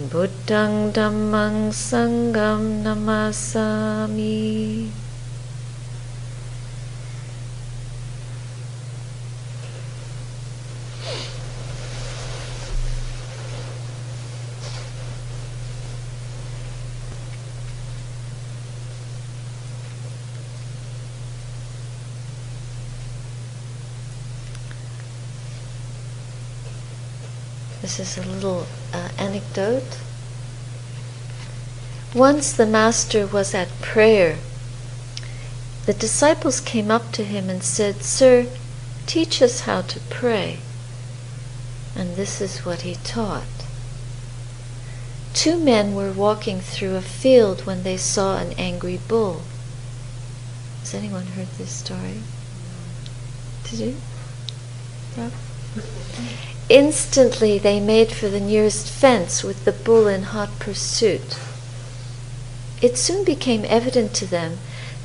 Buddhang dhammang sangham namasami is a little uh, anecdote. Once the Master was at prayer. The disciples came up to him and said, Sir, teach us how to pray. And this is what he taught. Two men were walking through a field when they saw an angry bull. Has anyone heard this story? Did you? Rob? Instantly they made for the nearest fence with the bull in hot pursuit. It soon became evident to them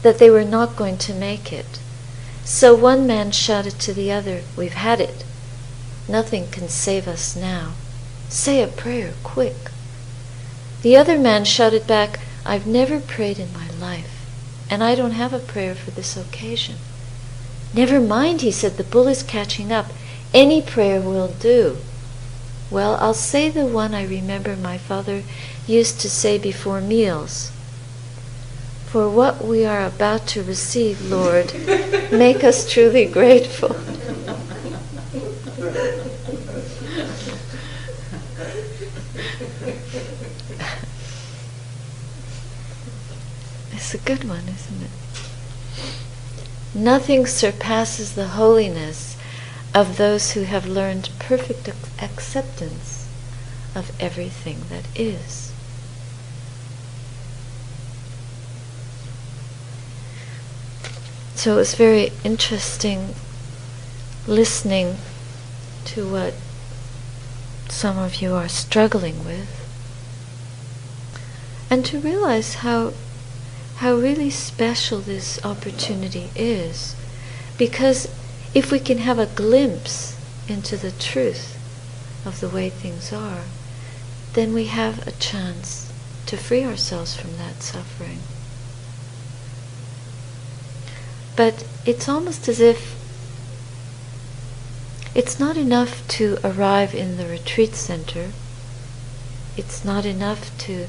that they were not going to make it. So one man shouted to the other, We've had it. Nothing can save us now. Say a prayer, quick. The other man shouted back, I've never prayed in my life, and I don't have a prayer for this occasion. Never mind, he said, the bull is catching up. Any prayer will do. Well, I'll say the one I remember my father used to say before meals. For what we are about to receive, Lord, make us truly grateful. it's a good one, isn't it? Nothing surpasses the holiness of those who have learned perfect acceptance of everything that is. So it was very interesting listening to what some of you are struggling with and to realize how how really special this opportunity is because if we can have a glimpse into the truth of the way things are, then we have a chance to free ourselves from that suffering. But it's almost as if it's not enough to arrive in the retreat center. It's not enough to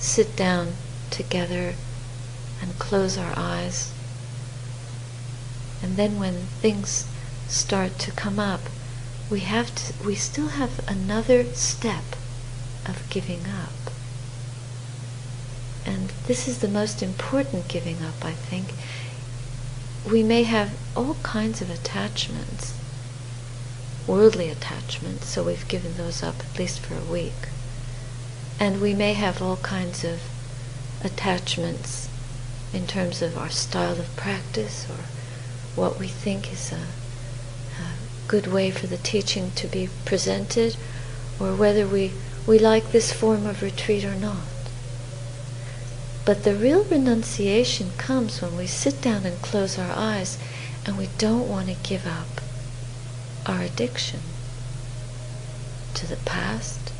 sit down together and close our eyes and then when things start to come up, we have to, we still have another step of giving up. And this is the most important giving up, I think. We may have all kinds of attachments, worldly attachments, so we've given those up at least for a week. And we may have all kinds of attachments in terms of our style of practice or what we think is a, a good way for the teaching to be presented, or whether we, we like this form of retreat or not. But the real renunciation comes when we sit down and close our eyes and we don't want to give up our addiction to the past,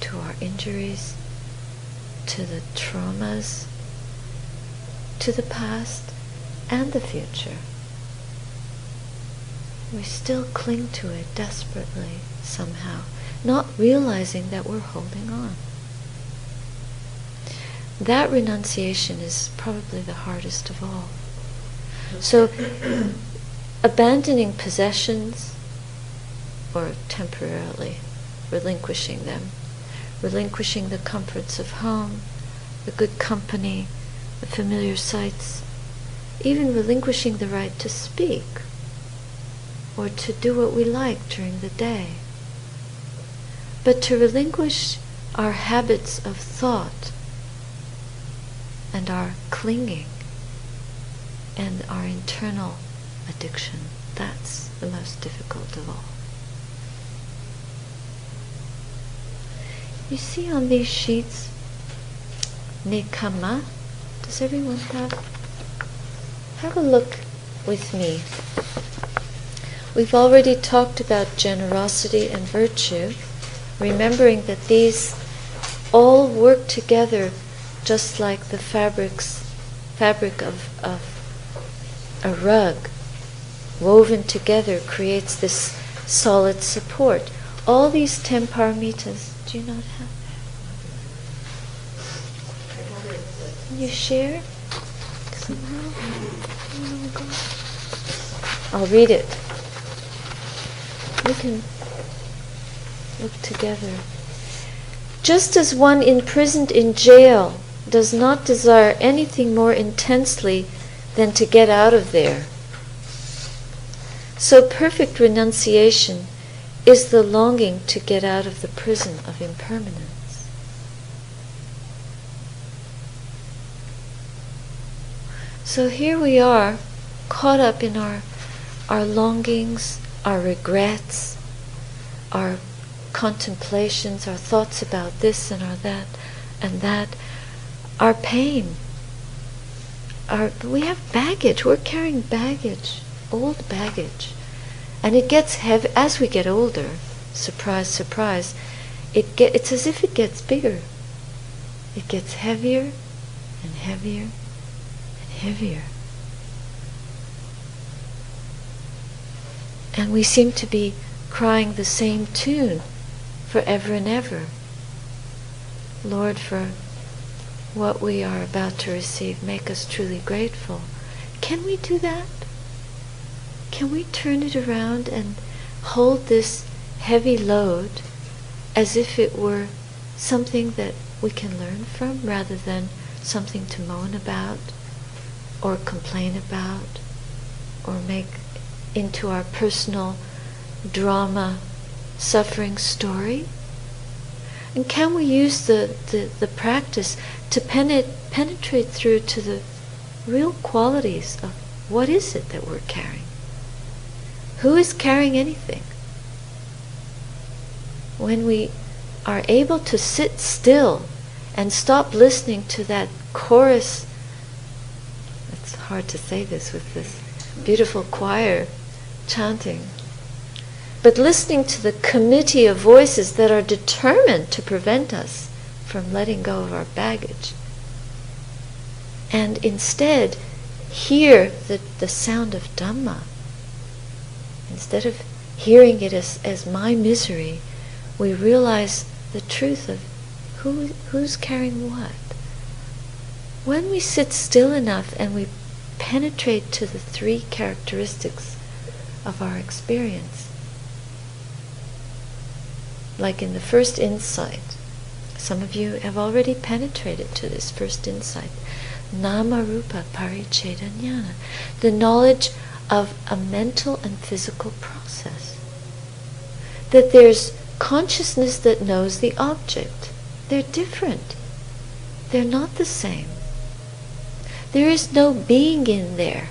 to our injuries, to the traumas, to the past, and the future. We still cling to it desperately somehow, not realizing that we're holding on. That renunciation is probably the hardest of all. So, abandoning possessions or temporarily relinquishing them, relinquishing the comforts of home, the good company, the familiar sights, even relinquishing the right to speak or to do what we like during the day. but to relinquish our habits of thought and our clinging and our internal addiction. That's the most difficult of all. You see on these sheets, Nekkhamma. Does everyone have? Have a look with me. We've already talked about generosity and virtue, remembering that these all work together just like the fabrics fabric of, of a rug woven together creates this solid support. All these ten paramitas, do you not have? You share? Mm-hmm. I'll read it. We can look together. Just as one imprisoned in jail does not desire anything more intensely than to get out of there, so perfect renunciation is the longing to get out of the prison of impermanence. So here we are, caught up in our, our longings, our regrets, our contemplations, our thoughts about this and our that and that, our pain. Our, we have baggage. We're carrying baggage, old baggage. And it gets heavy as we get older. Surprise, surprise. It get, it's as if it gets bigger. It gets heavier and heavier heavier. And we seem to be crying the same tune forever and ever. Lord, for what we are about to receive, make us truly grateful. Can we do that? Can we turn it around and hold this heavy load as if it were something that we can learn from rather than something to moan about or complain about or make into our personal drama suffering story? And can we use the, the, the practice to penet- penetrate through to the real qualities of what is it that we're carrying? Who is carrying anything? When we are able to sit still and stop listening to that chorus, hard to say this with this beautiful choir chanting, but listening to the committee of voices that are determined to prevent us from letting go of our baggage. And instead, hear the, the sound of Dhamma. Instead of hearing it as, as my misery, we realize the truth of who, who's carrying what. When we sit still enough and we penetrate to the three characteristics of our experience, like in the first insight, some of you have already penetrated to this first insight. Nama Namarupa paricheda jnana, the knowledge of a mental and physical process. That there's consciousness that knows the object. They're different. They're not the same. There is no being in there.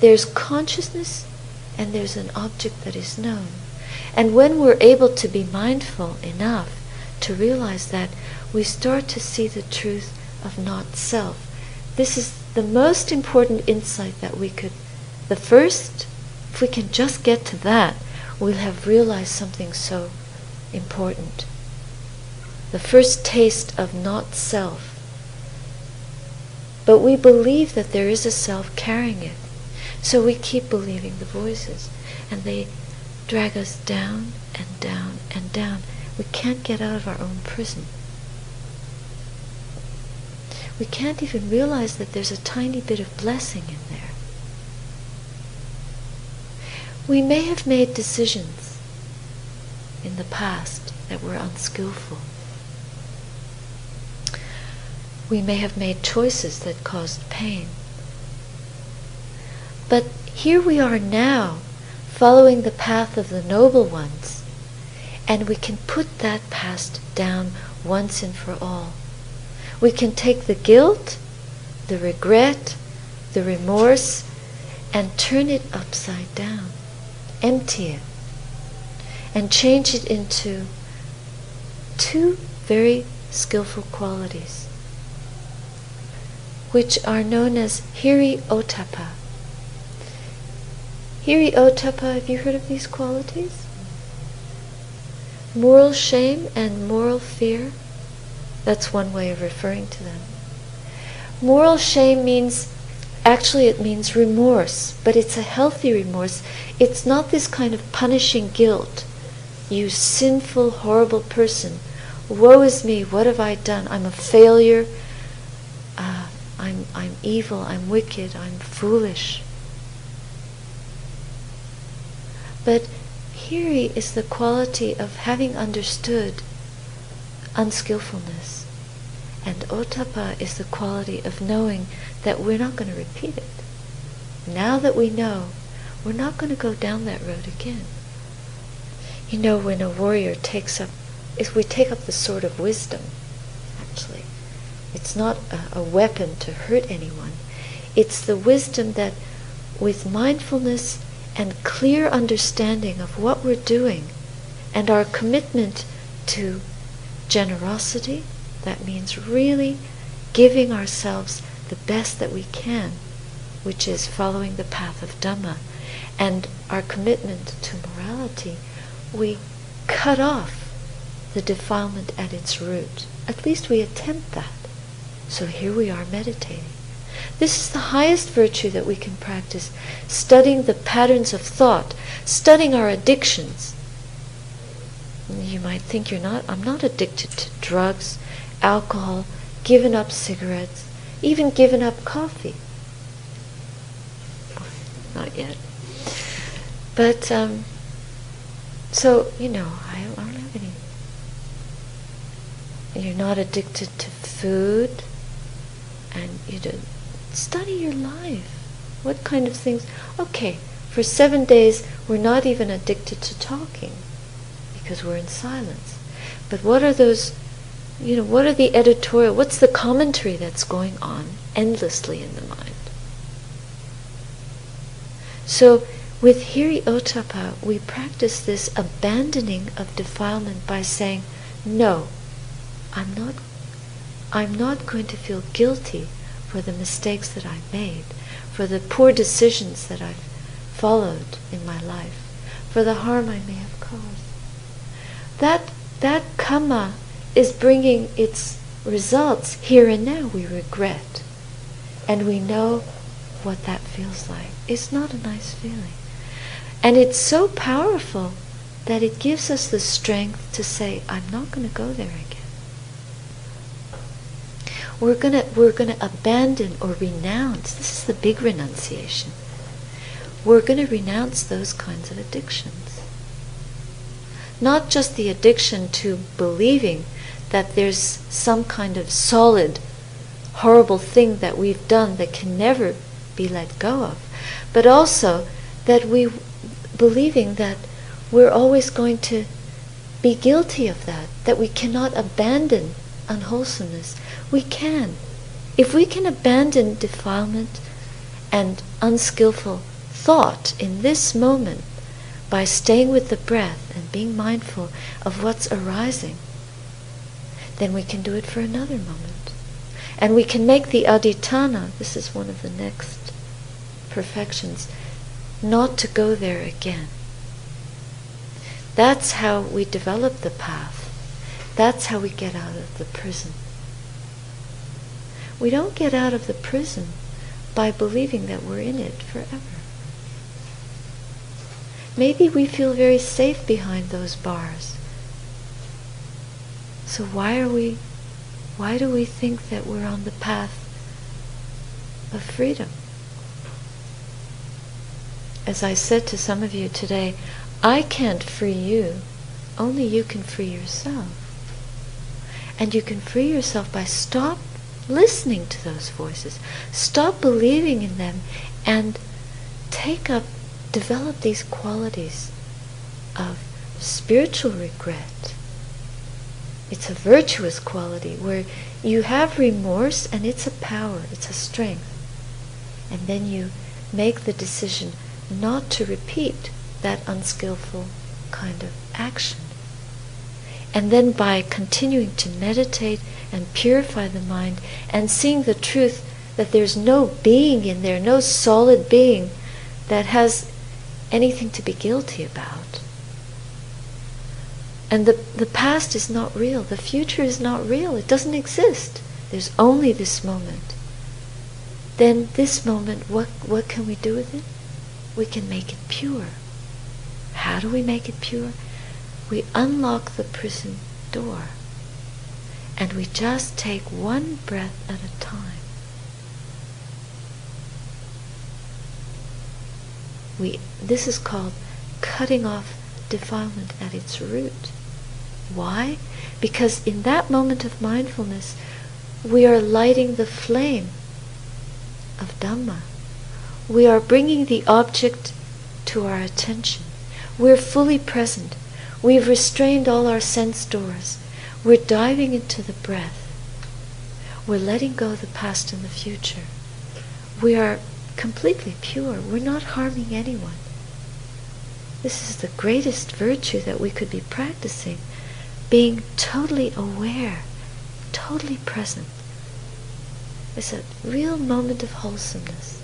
There's consciousness and there's an object that is known. And when we're able to be mindful enough to realize that, we start to see the truth of not self. This is the most important insight that we could. The first, if we can just get to that, we'll have realized something so important. The first taste of not self. But we believe that there is a self carrying it. So we keep believing the voices. And they drag us down and down and down. We can't get out of our own prison. We can't even realize that there's a tiny bit of blessing in there. We may have made decisions in the past that were unskillful. We may have made choices that caused pain. But here we are now, following the path of the noble ones, And we can put that past down once and for all. We can take the guilt, the regret, the remorse, and turn it upside down. Empty it. And change it into two very skillful qualities, which are known as Hiri Ottappa. Hiri Ottappa, have you heard of these qualities? Moral shame and moral fear. That's one way of referring to them. Moral shame means, actually, it means remorse, but it's a healthy remorse. It's not this kind of punishing guilt. You sinful, horrible person. Woe is me, what have I done? I'm a failure. I'm, I'm evil, I'm wicked, I'm foolish. But hiri is the quality of having understood unskillfulness. And ottappa is the quality of knowing that we're not going to repeat it. Now that we know, we're not going to go down that road again. You know, when a warrior takes up, if we take up the sword of wisdom, actually, it's not a, a weapon to hurt anyone. It's the wisdom that, with mindfulness and clear understanding of what we're doing, and our commitment to generosity, that means really giving ourselves the best that we can, which is following the path of Dhamma, and our commitment to morality, we cut off the defilement at its root. At least we attempt that. So here we are meditating. This is the highest virtue that we can practice, studying the patterns of thought, studying our addictions, you might think you're not, I'm not addicted to drugs, alcohol, given up cigarettes, even given up coffee. Not yet. But, um, so, you know, I, I don't have any. You're not addicted to food, and you do study your life. What kind of things? Okay, for seven days, we're not even addicted to talking because we're in silence. But what are those, you know, what are the editorial, what's the commentary that's going on endlessly in the mind? So with Hiri Ottappa, we practice this abandoning of defilement by saying, no, I'm not, I'm not going to feel guilty for the mistakes that I've made, for the poor decisions that I've followed in my life, for the harm I may have caused that that karma is bringing its results here and now. We regret, and we know what that feels like. It's not a nice feeling, and it's so powerful that it gives us the strength to say, "I'm not going to go there again." We're gonna we're gonna abandon or renounce. This is the big renunciation. We're gonna renounce those kinds of addictions not just the addiction to believing that there's some kind of solid, horrible thing that we've done that can never be let go of, but also that we believing that we're always going to be guilty of that, that we cannot abandon unwholesomeness. We can. If we can abandon defilement and unskillful thought in this moment, by staying with the breath and being mindful of what's arising, then we can do it for another moment. And we can make the adhitthana, this is one of the next perfections, not to go there again. That's how we develop the path. That's how we get out of the prison. We don't get out of the prison by believing that we're in it forever. Maybe we feel very safe behind those bars. So why are we, why do we think that we're on the path of freedom? As I said to some of you today, I can't free you, only you can free yourself. And you can free yourself by stop listening to those voices, stop believing in them, and take up develop these qualities of spiritual regret. It's a virtuous quality where you have remorse and it's a power, it's a strength. And then you make the decision not to repeat that unskillful kind of action. And then by continuing to meditate and purify the mind and seeing the truth that there's no being in there, no solid being that has anything to be guilty about. And the, the past is not real. The future is not real. It doesn't exist. There's only this moment. Then this moment, what, what can we do with it? We can make it pure. How do we make it pure? We unlock the prison door. And we just take one breath at a time. We, this is called cutting off defilement at its root. Why? Because in that moment of mindfulness, we are lighting the flame of Dhamma. We are bringing the object to our attention. We're fully present. We've restrained all our sense doors. We're diving into the breath. We're letting go of the past and the future. We are completely pure. We're not harming anyone. This is the greatest virtue that we could be practicing. Being totally aware, totally present. It's a real moment of wholesomeness.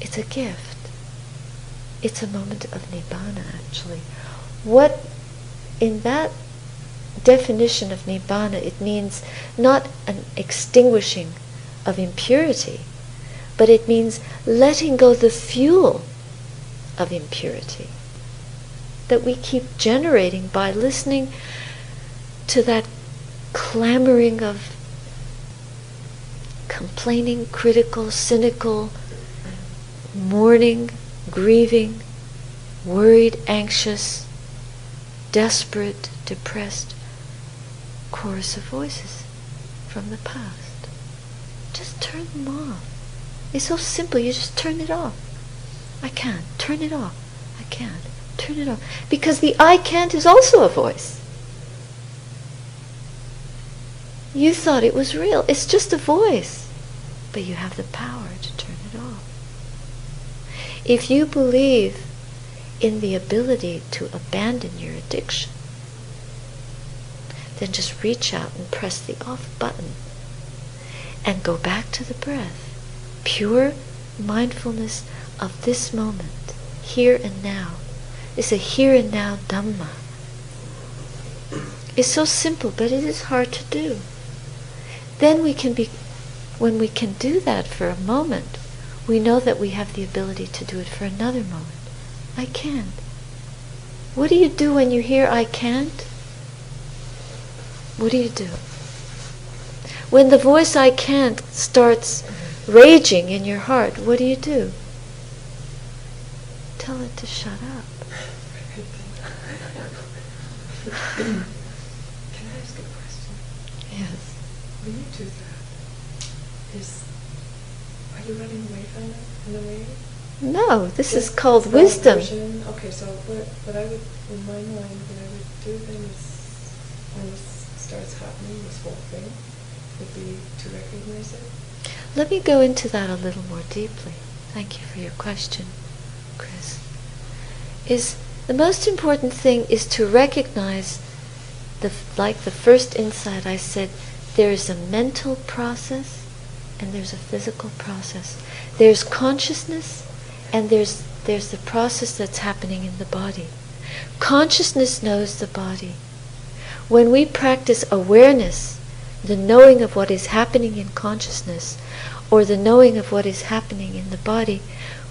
It's a gift. It's a moment of nibbana, actually. What, in that definition of nibbana, it means not an extinguishing of impurity, but it means letting go the fuel of impurity that we keep generating by listening to that clamoring of complaining, critical, cynical, mourning, grieving, worried, anxious, desperate, depressed chorus of voices from the past. Just turn them off. It's so simple, you just turn it off. I can't. Turn it off. I can't. Turn it off. Because the I can't is also a voice. You thought it was real. It's just a voice. But you have the power to turn it off. If you believe in the ability to abandon your addiction, then just reach out and press the off button and go back to the breath. Pure mindfulness of this moment, here and now. is a here and now Dhamma. It's so simple, but it is hard to do. Then we can be, when we can do that for a moment, we know that we have the ability to do it for another moment. I can't. What do you do when you hear I can't? What do you do? When the voice I can't starts raging in your heart, what do you do? Tell it to shut up. Can I ask a question? Yes. When you do that, is are you running away from it in a way? No, this is Just called wisdom. version- Okay, so what, what I would, in my mind, what I would do then is, starts happening, this whole thing, would be to recognize it. Let me go into that a little more deeply. Thank you for your question, Chris. Is the most important thing is to recognize the like the first insight I said there is a mental process and there's a physical process. There's consciousness and there's there's the process that's happening in the body. Consciousness knows the body. When we practice awareness, the knowing of what is happening in consciousness, or the knowing of what is happening in the body,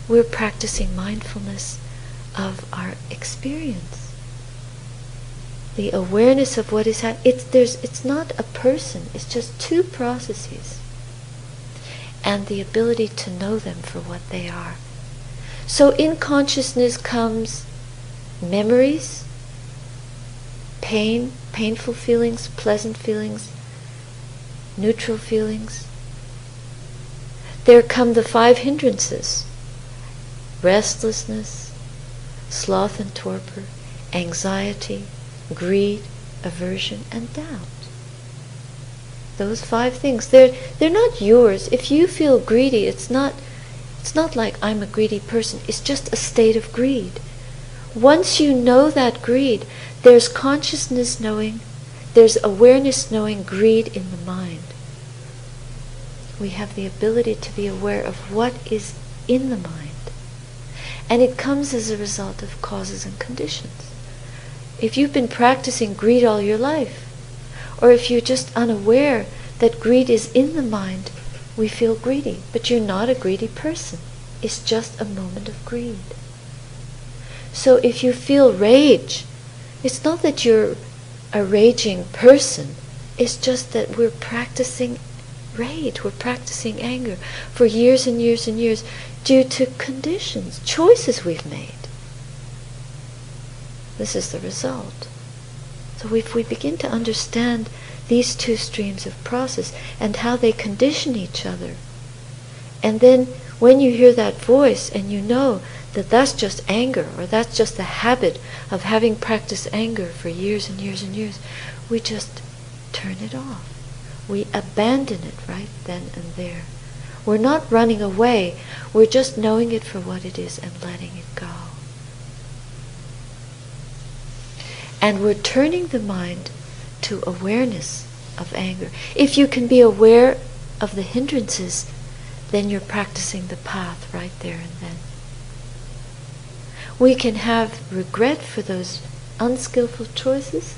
we're practicing mindfulness of our experience. The awareness of what is happening. It's, there's, it's not a person, it's just two processes. And the ability to know them for what they are. So in consciousness comes memories, pain, painful feelings, pleasant feelings, neutral feelings. There come the five hindrances restlessness, sloth and torpor, anxiety, greed, aversion, and doubt. Those five things, they're, they're not yours. If you feel greedy, it's not, it's not like I'm a greedy person. It's just a state of greed. Once you know that greed, there's consciousness knowing, there's awareness knowing greed in the mind. We have the ability to be aware of what is in the mind. And it comes as a result of causes and conditions. If you've been practicing greed all your life, or if you're just unaware that greed is in the mind, we feel greedy. But you're not a greedy person. It's just a moment of greed. So if you feel rage, it's not that you're a raging person, it's just that we're practicing rage, we're practicing anger for years and years and years due to conditions, choices we've made. This is the result. So if we begin to understand these two streams of process and how they condition each other, and then when you hear that voice and you know that that's just anger or that's just the habit of having practiced anger for years and years and years, we just turn it off. We abandon it right then and there. We're not running away, we're just knowing it for what it is and letting it go. And we're turning the mind to awareness of anger. If you can be aware of the hindrances, then you're practicing the path right there and then. We can have regret for those unskillful choices,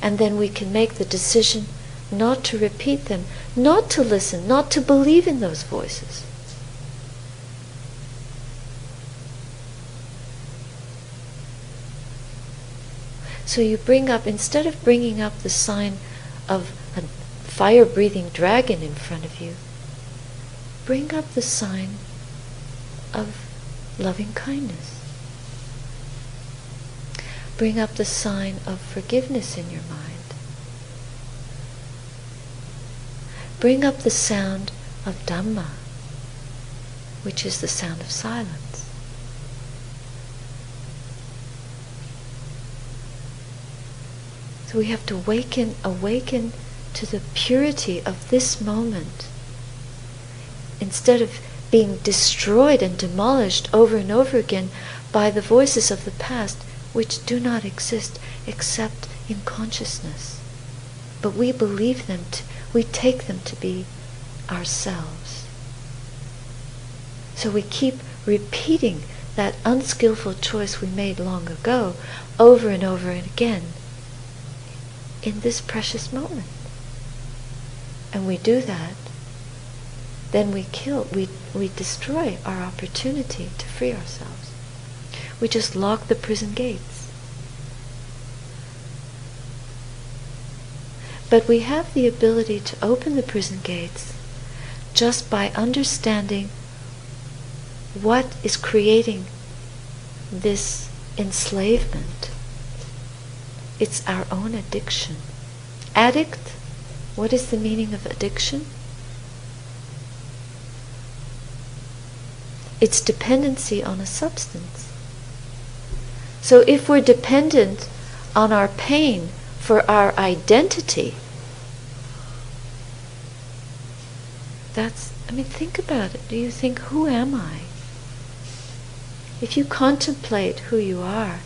and then we can make the decision not to repeat them, not to listen, not to believe in those voices. So you bring up, instead of bringing up the sign of a fire breathing dragon in front of you, bring up the sign of loving kindness. Bring up the sign of forgiveness in your mind. Bring up the sound of Dhamma, which is the sound of silence. So we have to awaken, awaken to the purity of this moment. Instead of being destroyed and demolished over and over again by the voices of the past, which do not exist except in consciousness. But we believe them, to, we take them to be ourselves. So we keep repeating that unskillful choice we made long ago over and over and again in this precious moment. And we do that, then we kill, we, we destroy our opportunity to free ourselves. We just lock the prison gates. But we have the ability to open the prison gates just by understanding what is creating this enslavement it's our own addiction. Addict, what is the meaning of addiction? It's dependency on a substance. So if we're dependent on our pain for our identity, that's, I mean, think about it. Do you think, who am I? If you contemplate who you are,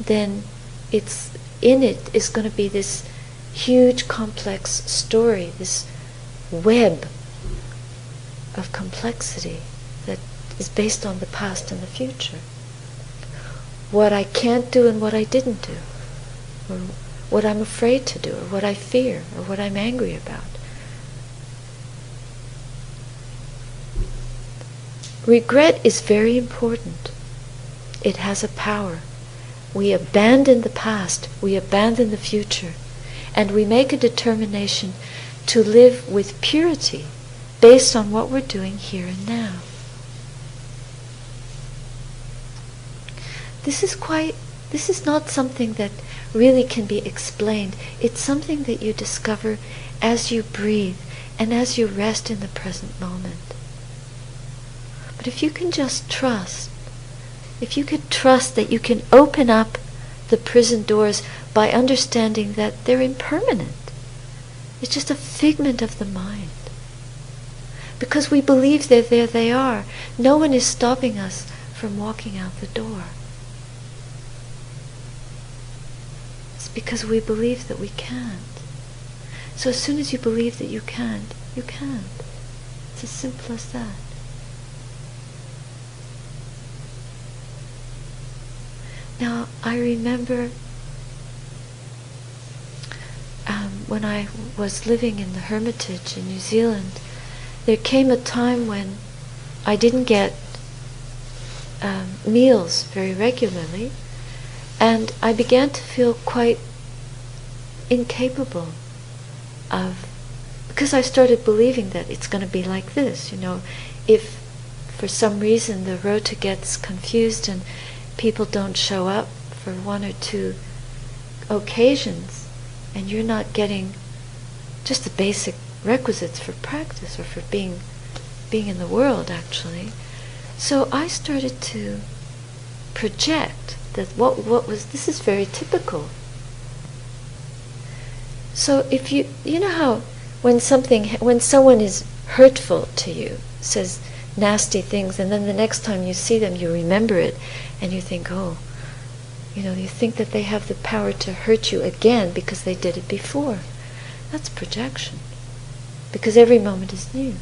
then it's in it is going to be this huge complex story, this web of complexity that is based on the past and the future. What I can't do and what I didn't do, or what I'm afraid to do, or what I fear, or what I'm angry about. Regret is very important. It has a power we abandon the past, we abandon the future, and we make a determination to live with purity based on what we're doing here and now. This is quite, this is not something that really can be explained. It's something that you discover as you breathe and as you rest in the present moment. But if you can just trust if you could trust that you can open up the prison doors by understanding that they're impermanent. It's just a figment of the mind. Because we believe that there they are. No one is stopping us from walking out the door. It's because we believe that we can't. So as soon as you believe that you can't, you can't. It's as simple as that. Now, I remember um, when I was living in the Hermitage in New Zealand, there came a time when I didn't get um, meals very regularly, and I began to feel quite incapable of, because I started believing that it's going to be like this, you know, if for some reason the rota gets confused and people don't show up for one or two occasions, and you're not getting just the basic requisites for practice or for being being in the world actually. So I started to project that what what was this is very typical. So if you you know how when something when someone is hurtful to you says nasty things and then the next time you see them you remember it and you think oh you know you think that they have the power to hurt you again because they did it before that's projection because every moment is new.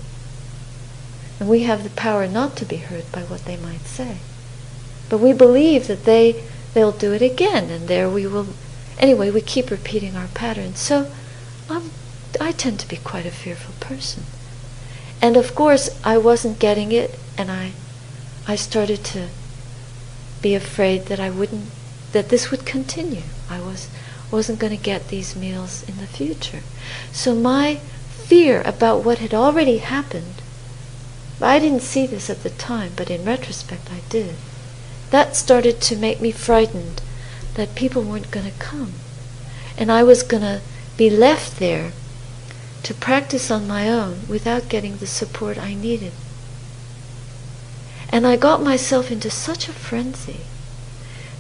And we have the power not to be hurt by what they might say. But we believe that they they'll do it again and there we will anyway we keep repeating our patterns. So I'm, I tend to be quite a fearful person. And of course I wasn't getting it and I I started to be afraid that I wouldn't that this would continue. I was wasn't going to get these meals in the future. So my fear about what had already happened. I didn't see this at the time, but in retrospect I did. That started to make me frightened that people weren't going to come. And I was going to be left there to practice on my own without getting the support I needed. And I got myself into such a frenzy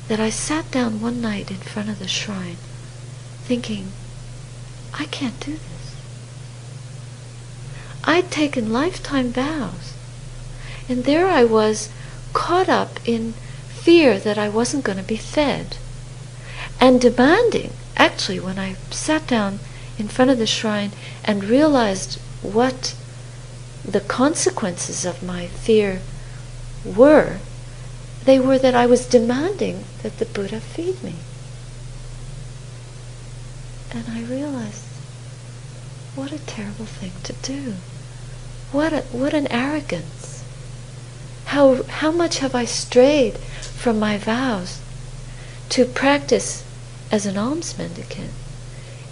that I sat down one night in front of the shrine thinking, I can't do this. I'd taken lifetime vows. And there I was, caught up in fear that I wasn't going to be fed. And demanding, actually, when I sat down in front of the shrine and realized what the consequences of my fear were, they were that I was demanding that the Buddha feed me. And I realized what a terrible thing to do. What, a, what an arrogance. How, how much have I strayed from my vows to practice as an alms mendicant?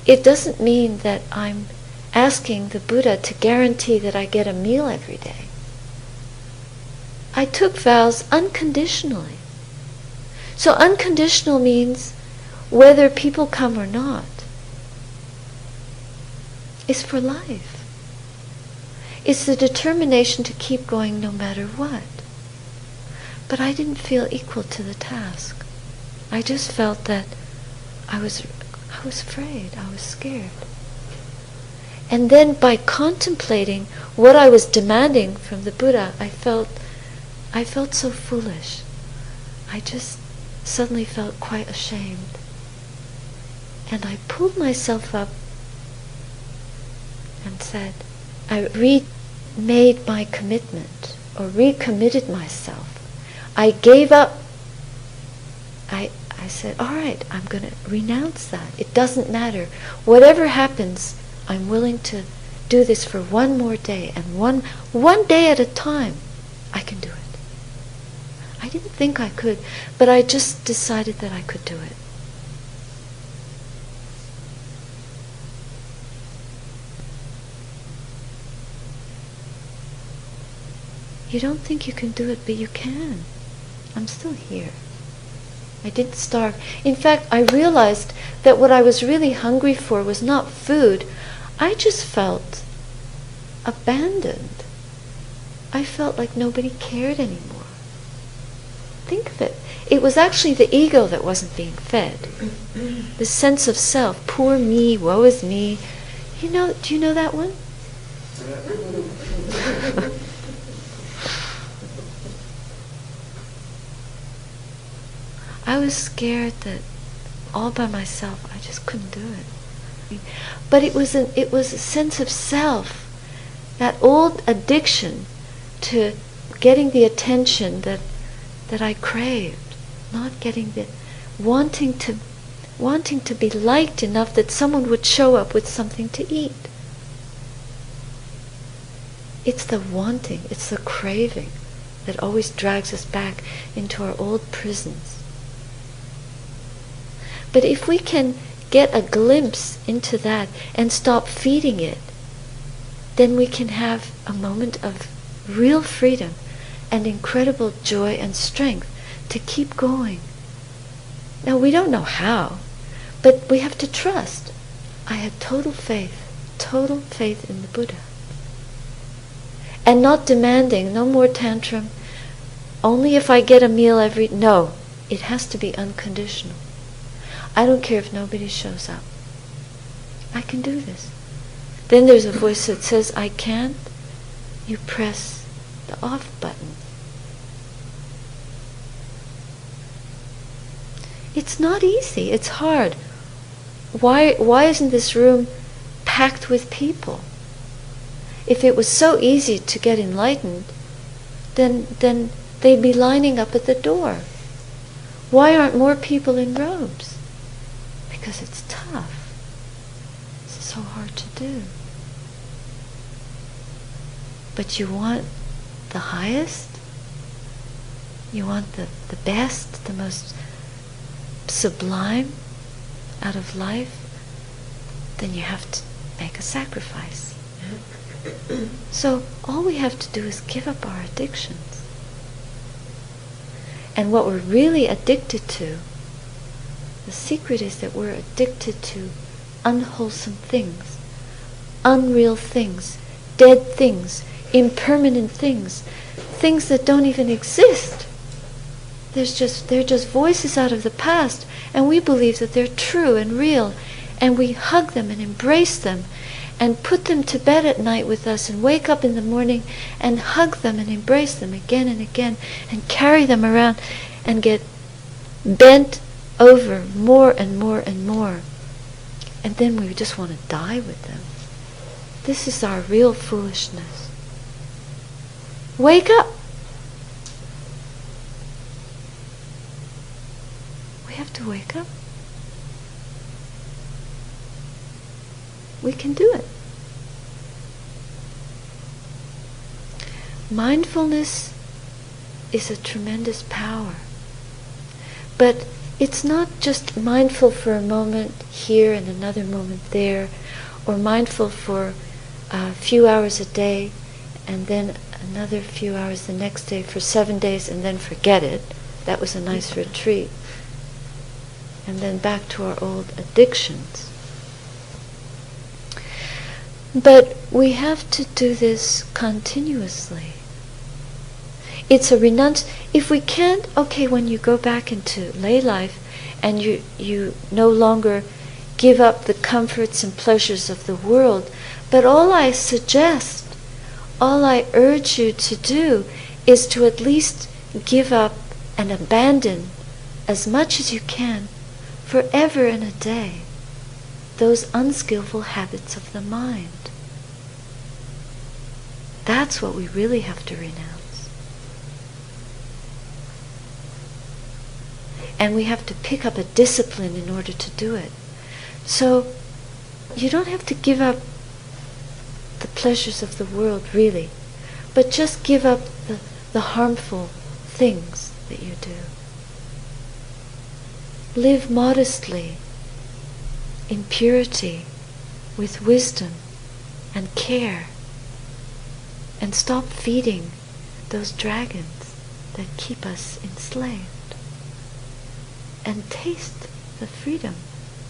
It doesn't mean that I'm asking the Buddha to guarantee that I get a meal every day. I took vows unconditionally. So unconditional means whether people come or not is for life. It's the determination to keep going no matter what. But I didn't feel equal to the task. I just felt that I was I was afraid, I was scared. And then by contemplating what I was demanding from the Buddha, I felt I felt so foolish. I just suddenly felt quite ashamed. And I pulled myself up and said, I remade my commitment or recommitted myself. I gave up. I, I said, all right, I'm going to renounce that. It doesn't matter. Whatever happens, I'm willing to do this for one more day and one, one day at a time. I can do it. I didn't think I could, but I just decided that I could do it. You don't think you can do it, but you can. I'm still here. I didn't starve. In fact, I realized that what I was really hungry for was not food. I just felt abandoned. I felt like nobody cared anymore. think of it. It was actually the ego that wasn't being fed. The sense of self, poor me, woe is me. You know, do you know that one? I was scared that all by myself I just couldn't do it. But it was an, it was a sense of self, that old addiction to getting the attention that that I craved, not getting the wanting to wanting to be liked enough that someone would show up with something to eat. It's the wanting, it's the craving that always drags us back into our old prisons. But if we can get a glimpse into that and stop feeding it, then we can have a moment of real freedom and incredible joy and strength to keep going. Now, we don't know how, but we have to trust. I have total faith, total faith in the Buddha. And not demanding, no more tantrum, only if I get a meal every. No, it has to be unconditional. I don't care if nobody shows up. I can do this. Then there's a voice that says, I can't. You press the off button. It's not easy. It's hard. Why, why isn't this room packed with people? If it was so easy to get enlightened, then, then they'd be lining up at the door. Why aren't more people in robes? Because it's tough. It's so hard to do. But you want the highest? You want the, the best, the most sublime out of life? Then you have to make a sacrifice. so all we have to do is give up our addictions. And what we're really addicted to, the secret is that we're addicted to unwholesome things, unreal things, dead things, impermanent things, things that don't even exist. There's just they're just voices out of the past, and we believe that they're true and real, and we hug them and embrace them and put them to bed at night with us and wake up in the morning and hug them and embrace them again and again and carry them around and get bent over more and more and more. And then we just want to die with them. This is our real foolishness. Wake up! We have to wake up. We can do it. Mindfulness is a tremendous power. But it's not just mindful for a moment here and another moment there, or mindful for a few hours a day and then another few hours the next day for seven days and then forget it. That was a nice retreat. And then back to our old addictions. But we have to do this continuously. It's a renunci. If we can't, okay, when you go back into lay life and you, you no longer give up the comforts and pleasures of the world, but all I suggest all I urge you to do is to at least give up and abandon as much as you can forever and a day those unskillful habits of the mind. That's what we really have to renounce. And we have to pick up a discipline in order to do it. So you don't have to give up the pleasures of the world, really, but just give up the, the harmful things that you do. Live modestly, in purity, with wisdom and care, and stop feeding those dragons that keep us enslaved. And taste the freedom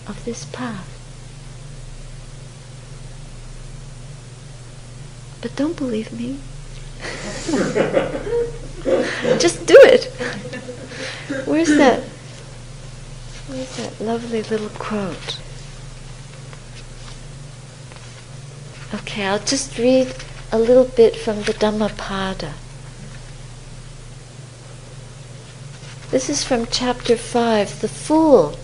of this path. But don't believe me. Just do it. Where's that? Where's that lovely little quote? Okay, I'll just read a little bit from the Dhammapada. This is from chapter 5, The Fool.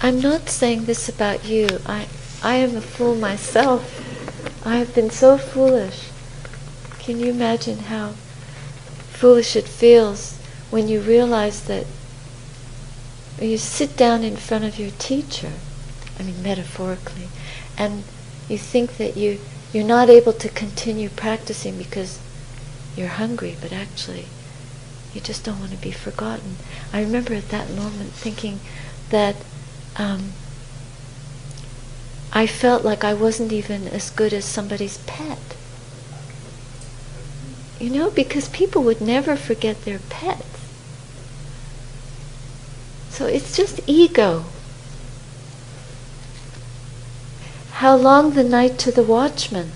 I'm not saying this about you. I, I am a fool myself. I have been so foolish. Can you imagine how foolish it feels when you realize that you sit down in front of your teacher, I mean metaphorically, and you think that you, you're not able to continue practicing because you're hungry, but actually you just don't want to be forgotten. I remember at that moment thinking that um, I felt like I wasn't even as good as somebody's pet. You know, because people would never forget their pets. So it's just ego. How long the night to the watchman?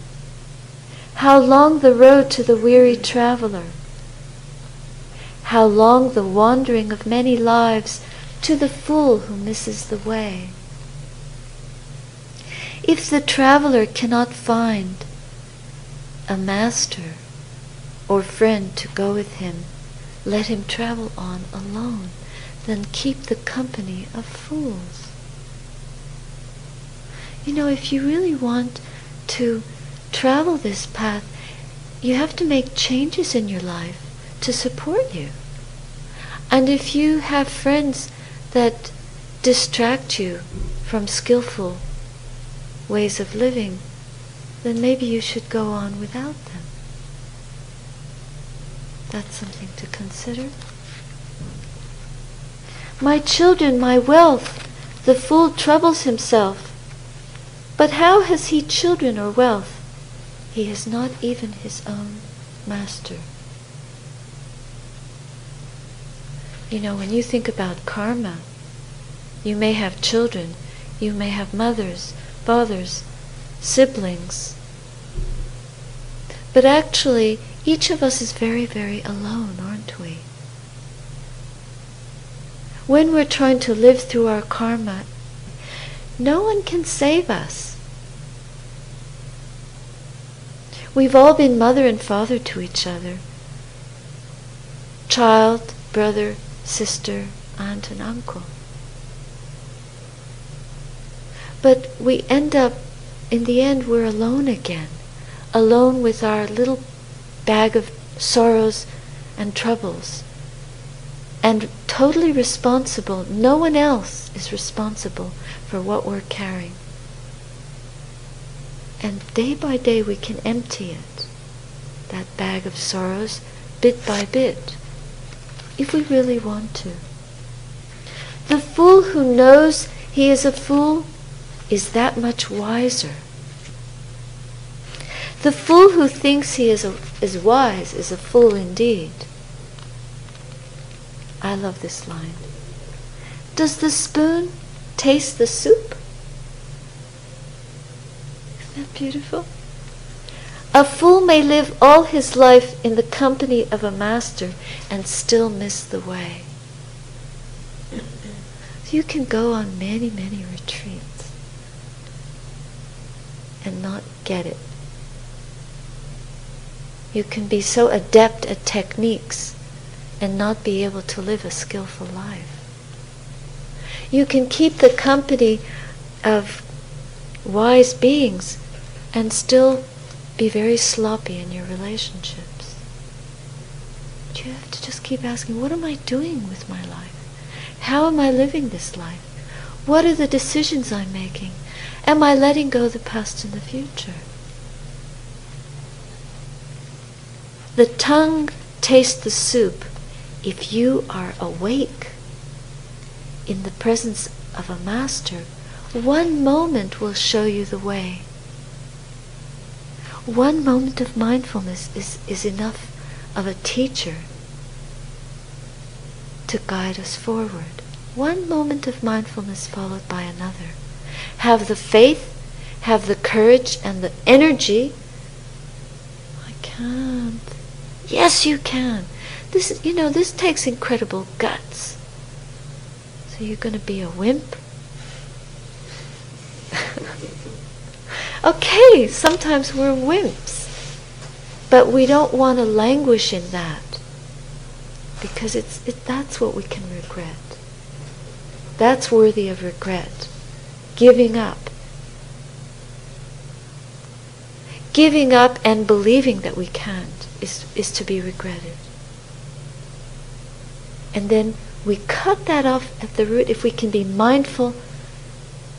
How long the road to the weary traveler? How long the wandering of many lives to the fool who misses the way? If the traveler cannot find a master or friend to go with him, let him travel on alone, then keep the company of fools. You know, if you really want to travel this path, you have to make changes in your life to support you. And if you have friends that distract you from skillful ways of living, then maybe you should go on without them. That's something to consider. My children, my wealth, the fool troubles himself. But how has he children or wealth? He has not even his own master. You know, when you think about karma, you may have children, you may have mothers, fathers, siblings. But actually, each of us is very, very alone, aren't we? When we're trying to live through our karma, no one can save us. We've all been mother and father to each other. Child, brother, sister, aunt, and uncle. But we end up, in the end, we're alone again, alone with our little bag of sorrows and troubles, and totally responsible. No one else is responsible for what we're carrying. And day by day we can empty it, that bag of sorrows, bit by bit if we really want to. The fool who knows he is a fool is that much wiser. The fool who thinks he is, a, is wise is a fool indeed. I love this line. Does the spoon taste the soup? Isn't that beautiful? A fool may live all his life in the company of a master and still miss the way. You can go on many, many retreats and not get it. You can be so adept at techniques and not be able to live a skillful life. You can keep the company of wise beings and still be very sloppy in your relationships. But you have to just keep asking, what am I doing with my life? How am I living this life? What are the decisions I'm making? Am I letting go the past and the future? The tongue tastes the soup if you are awake in the presence of a master. One moment will show you the way one moment of mindfulness is, is enough of a teacher to guide us forward. One moment of mindfulness followed by another. Have the faith, have the courage and the energy. I can't. Yes, you can. This, you know, this takes incredible guts. So you're going to be a wimp? okay, sometimes we're wimps. But we don't want to languish in that because it's, it, that's what we can regret. That's worthy of regret. Giving up. Giving up and believing that we can't is, is to be regretted. And then we cut that off at the root if we can be mindful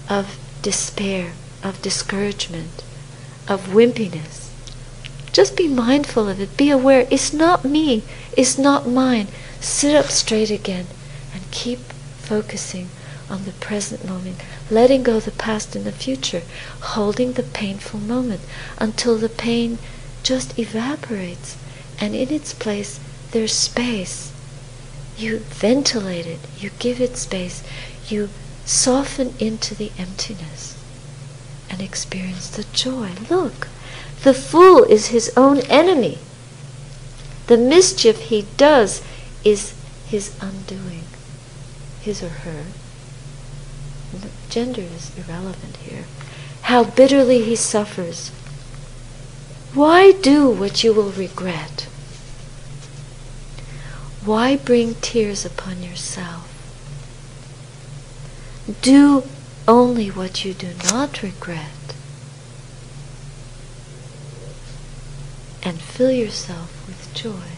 of despair, of discouragement, of wimpiness. Just be mindful of it. Be aware. It's not me. It's not mine. Sit up straight again and keep focusing on the present moment, letting go the past and the future, holding the painful moment until the pain just evaporates and in its place there's space. You ventilate it, you give it space, you soften into the emptiness and experience the joy. Look, the fool is his own enemy. The mischief he does is his undoing, his or her. Gender is irrelevant here. How bitterly he suffers. Why do what you will regret? Why bring tears upon yourself? Do only what you do not regret. And fill yourself with joy.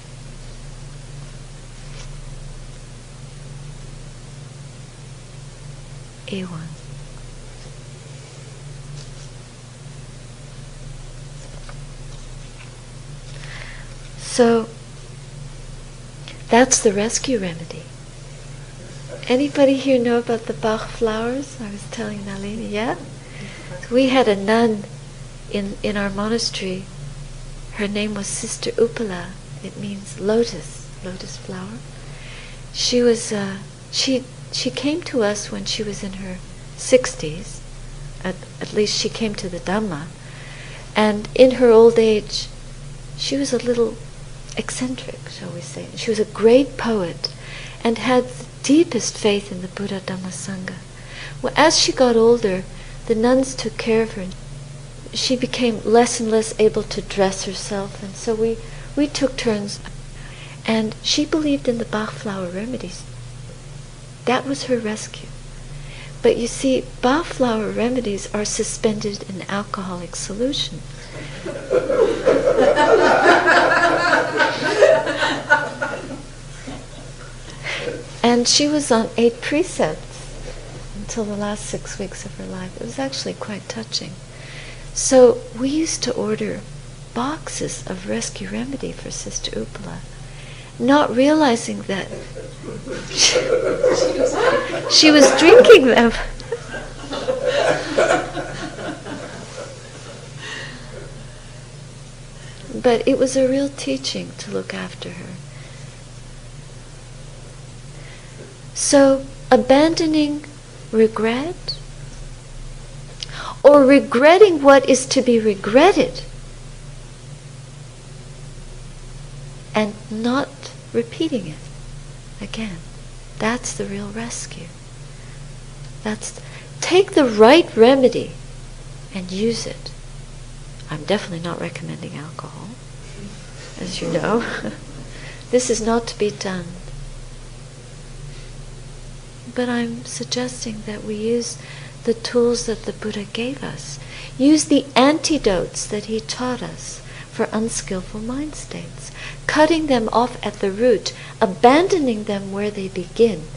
A1. So that's the rescue remedy. Anybody here know about the Bach flowers? I was telling Nalini, yeah? We had a nun in, in our monastery. Her name was Sister Upala. It means lotus, lotus flower. She was, uh, she, she came to us when she was in her 60s. At, at least she came to the Dhamma. And in her old age, she was a little eccentric, shall we say. She was a great poet and had deepest faith in the Buddha Dhamma Sangha. Well, as she got older, the nuns took care of her. She became less and less able to dress herself, and so we, we took turns. And she believed in the Bach flower remedies. That was her rescue. But you see, Bach flower remedies are suspended in alcoholic solution. and she was on eight precepts until the last six weeks of her life. It was actually quite touching. So we used to order boxes of rescue remedy for Sister Upala, not realizing that she, she was drinking them. but it was a real teaching to look after her. So, abandoning regret or regretting what is to be regretted and not repeating it again. That's the real rescue. That's take the right remedy and use it. I'm definitely not recommending alcohol, as you know. this is not to be done. But I'm suggesting that we use the tools that the Buddha gave us. Use the antidotes that he taught us for unskillful mind states, cutting them off at the root, abandoning them where they begin,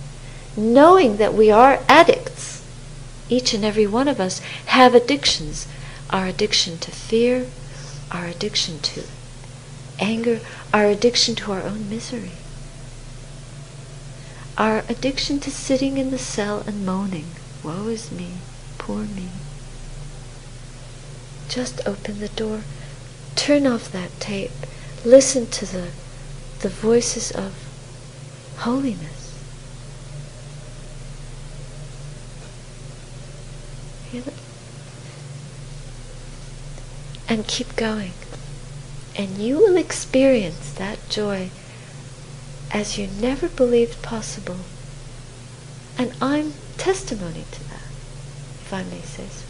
knowing that we are addicts. Each and every one of us have addictions our addiction to fear, our addiction to anger, our addiction to our own misery, our addiction to sitting in the cell and moaning, woe is me, poor me. Just open the door, turn off that tape, listen to the, the voices of holiness. Hear them? and keep going. And you will experience that joy as you never believed possible. And I'm testimony to that, if I may say so.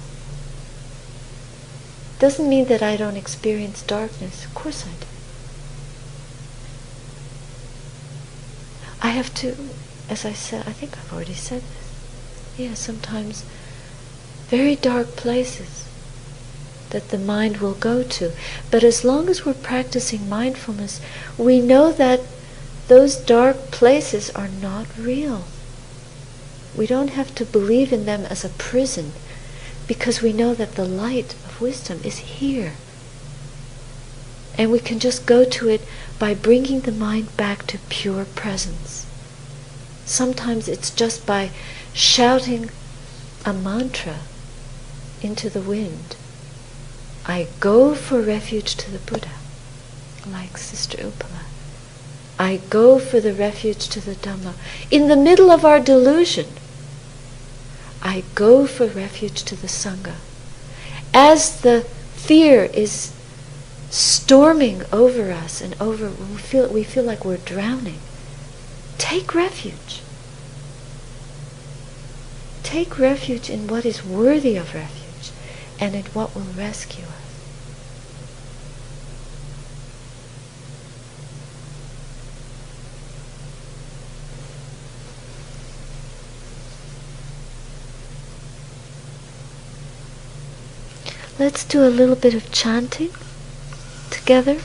Doesn't mean that I don't experience darkness. Of course I do. I have to, as I said, I think I've already said this. Yeah, sometimes very dark places that the mind will go to. But as long as we're practicing mindfulness, we know that those dark places are not real. We don't have to believe in them as a prison because we know that the light of wisdom is here. And we can just go to it by bringing the mind back to pure presence. Sometimes it's just by shouting a mantra into the wind. I go for refuge to the Buddha, like Sister Upala. I go for the refuge to the Dhamma. In the middle of our delusion, I go for refuge to the Sangha. As the fear is storming over us and over, we feel, we feel like we're drowning, take refuge. Take refuge in what is worthy of refuge and in what will rescue us. Let's do a little bit of chanting together.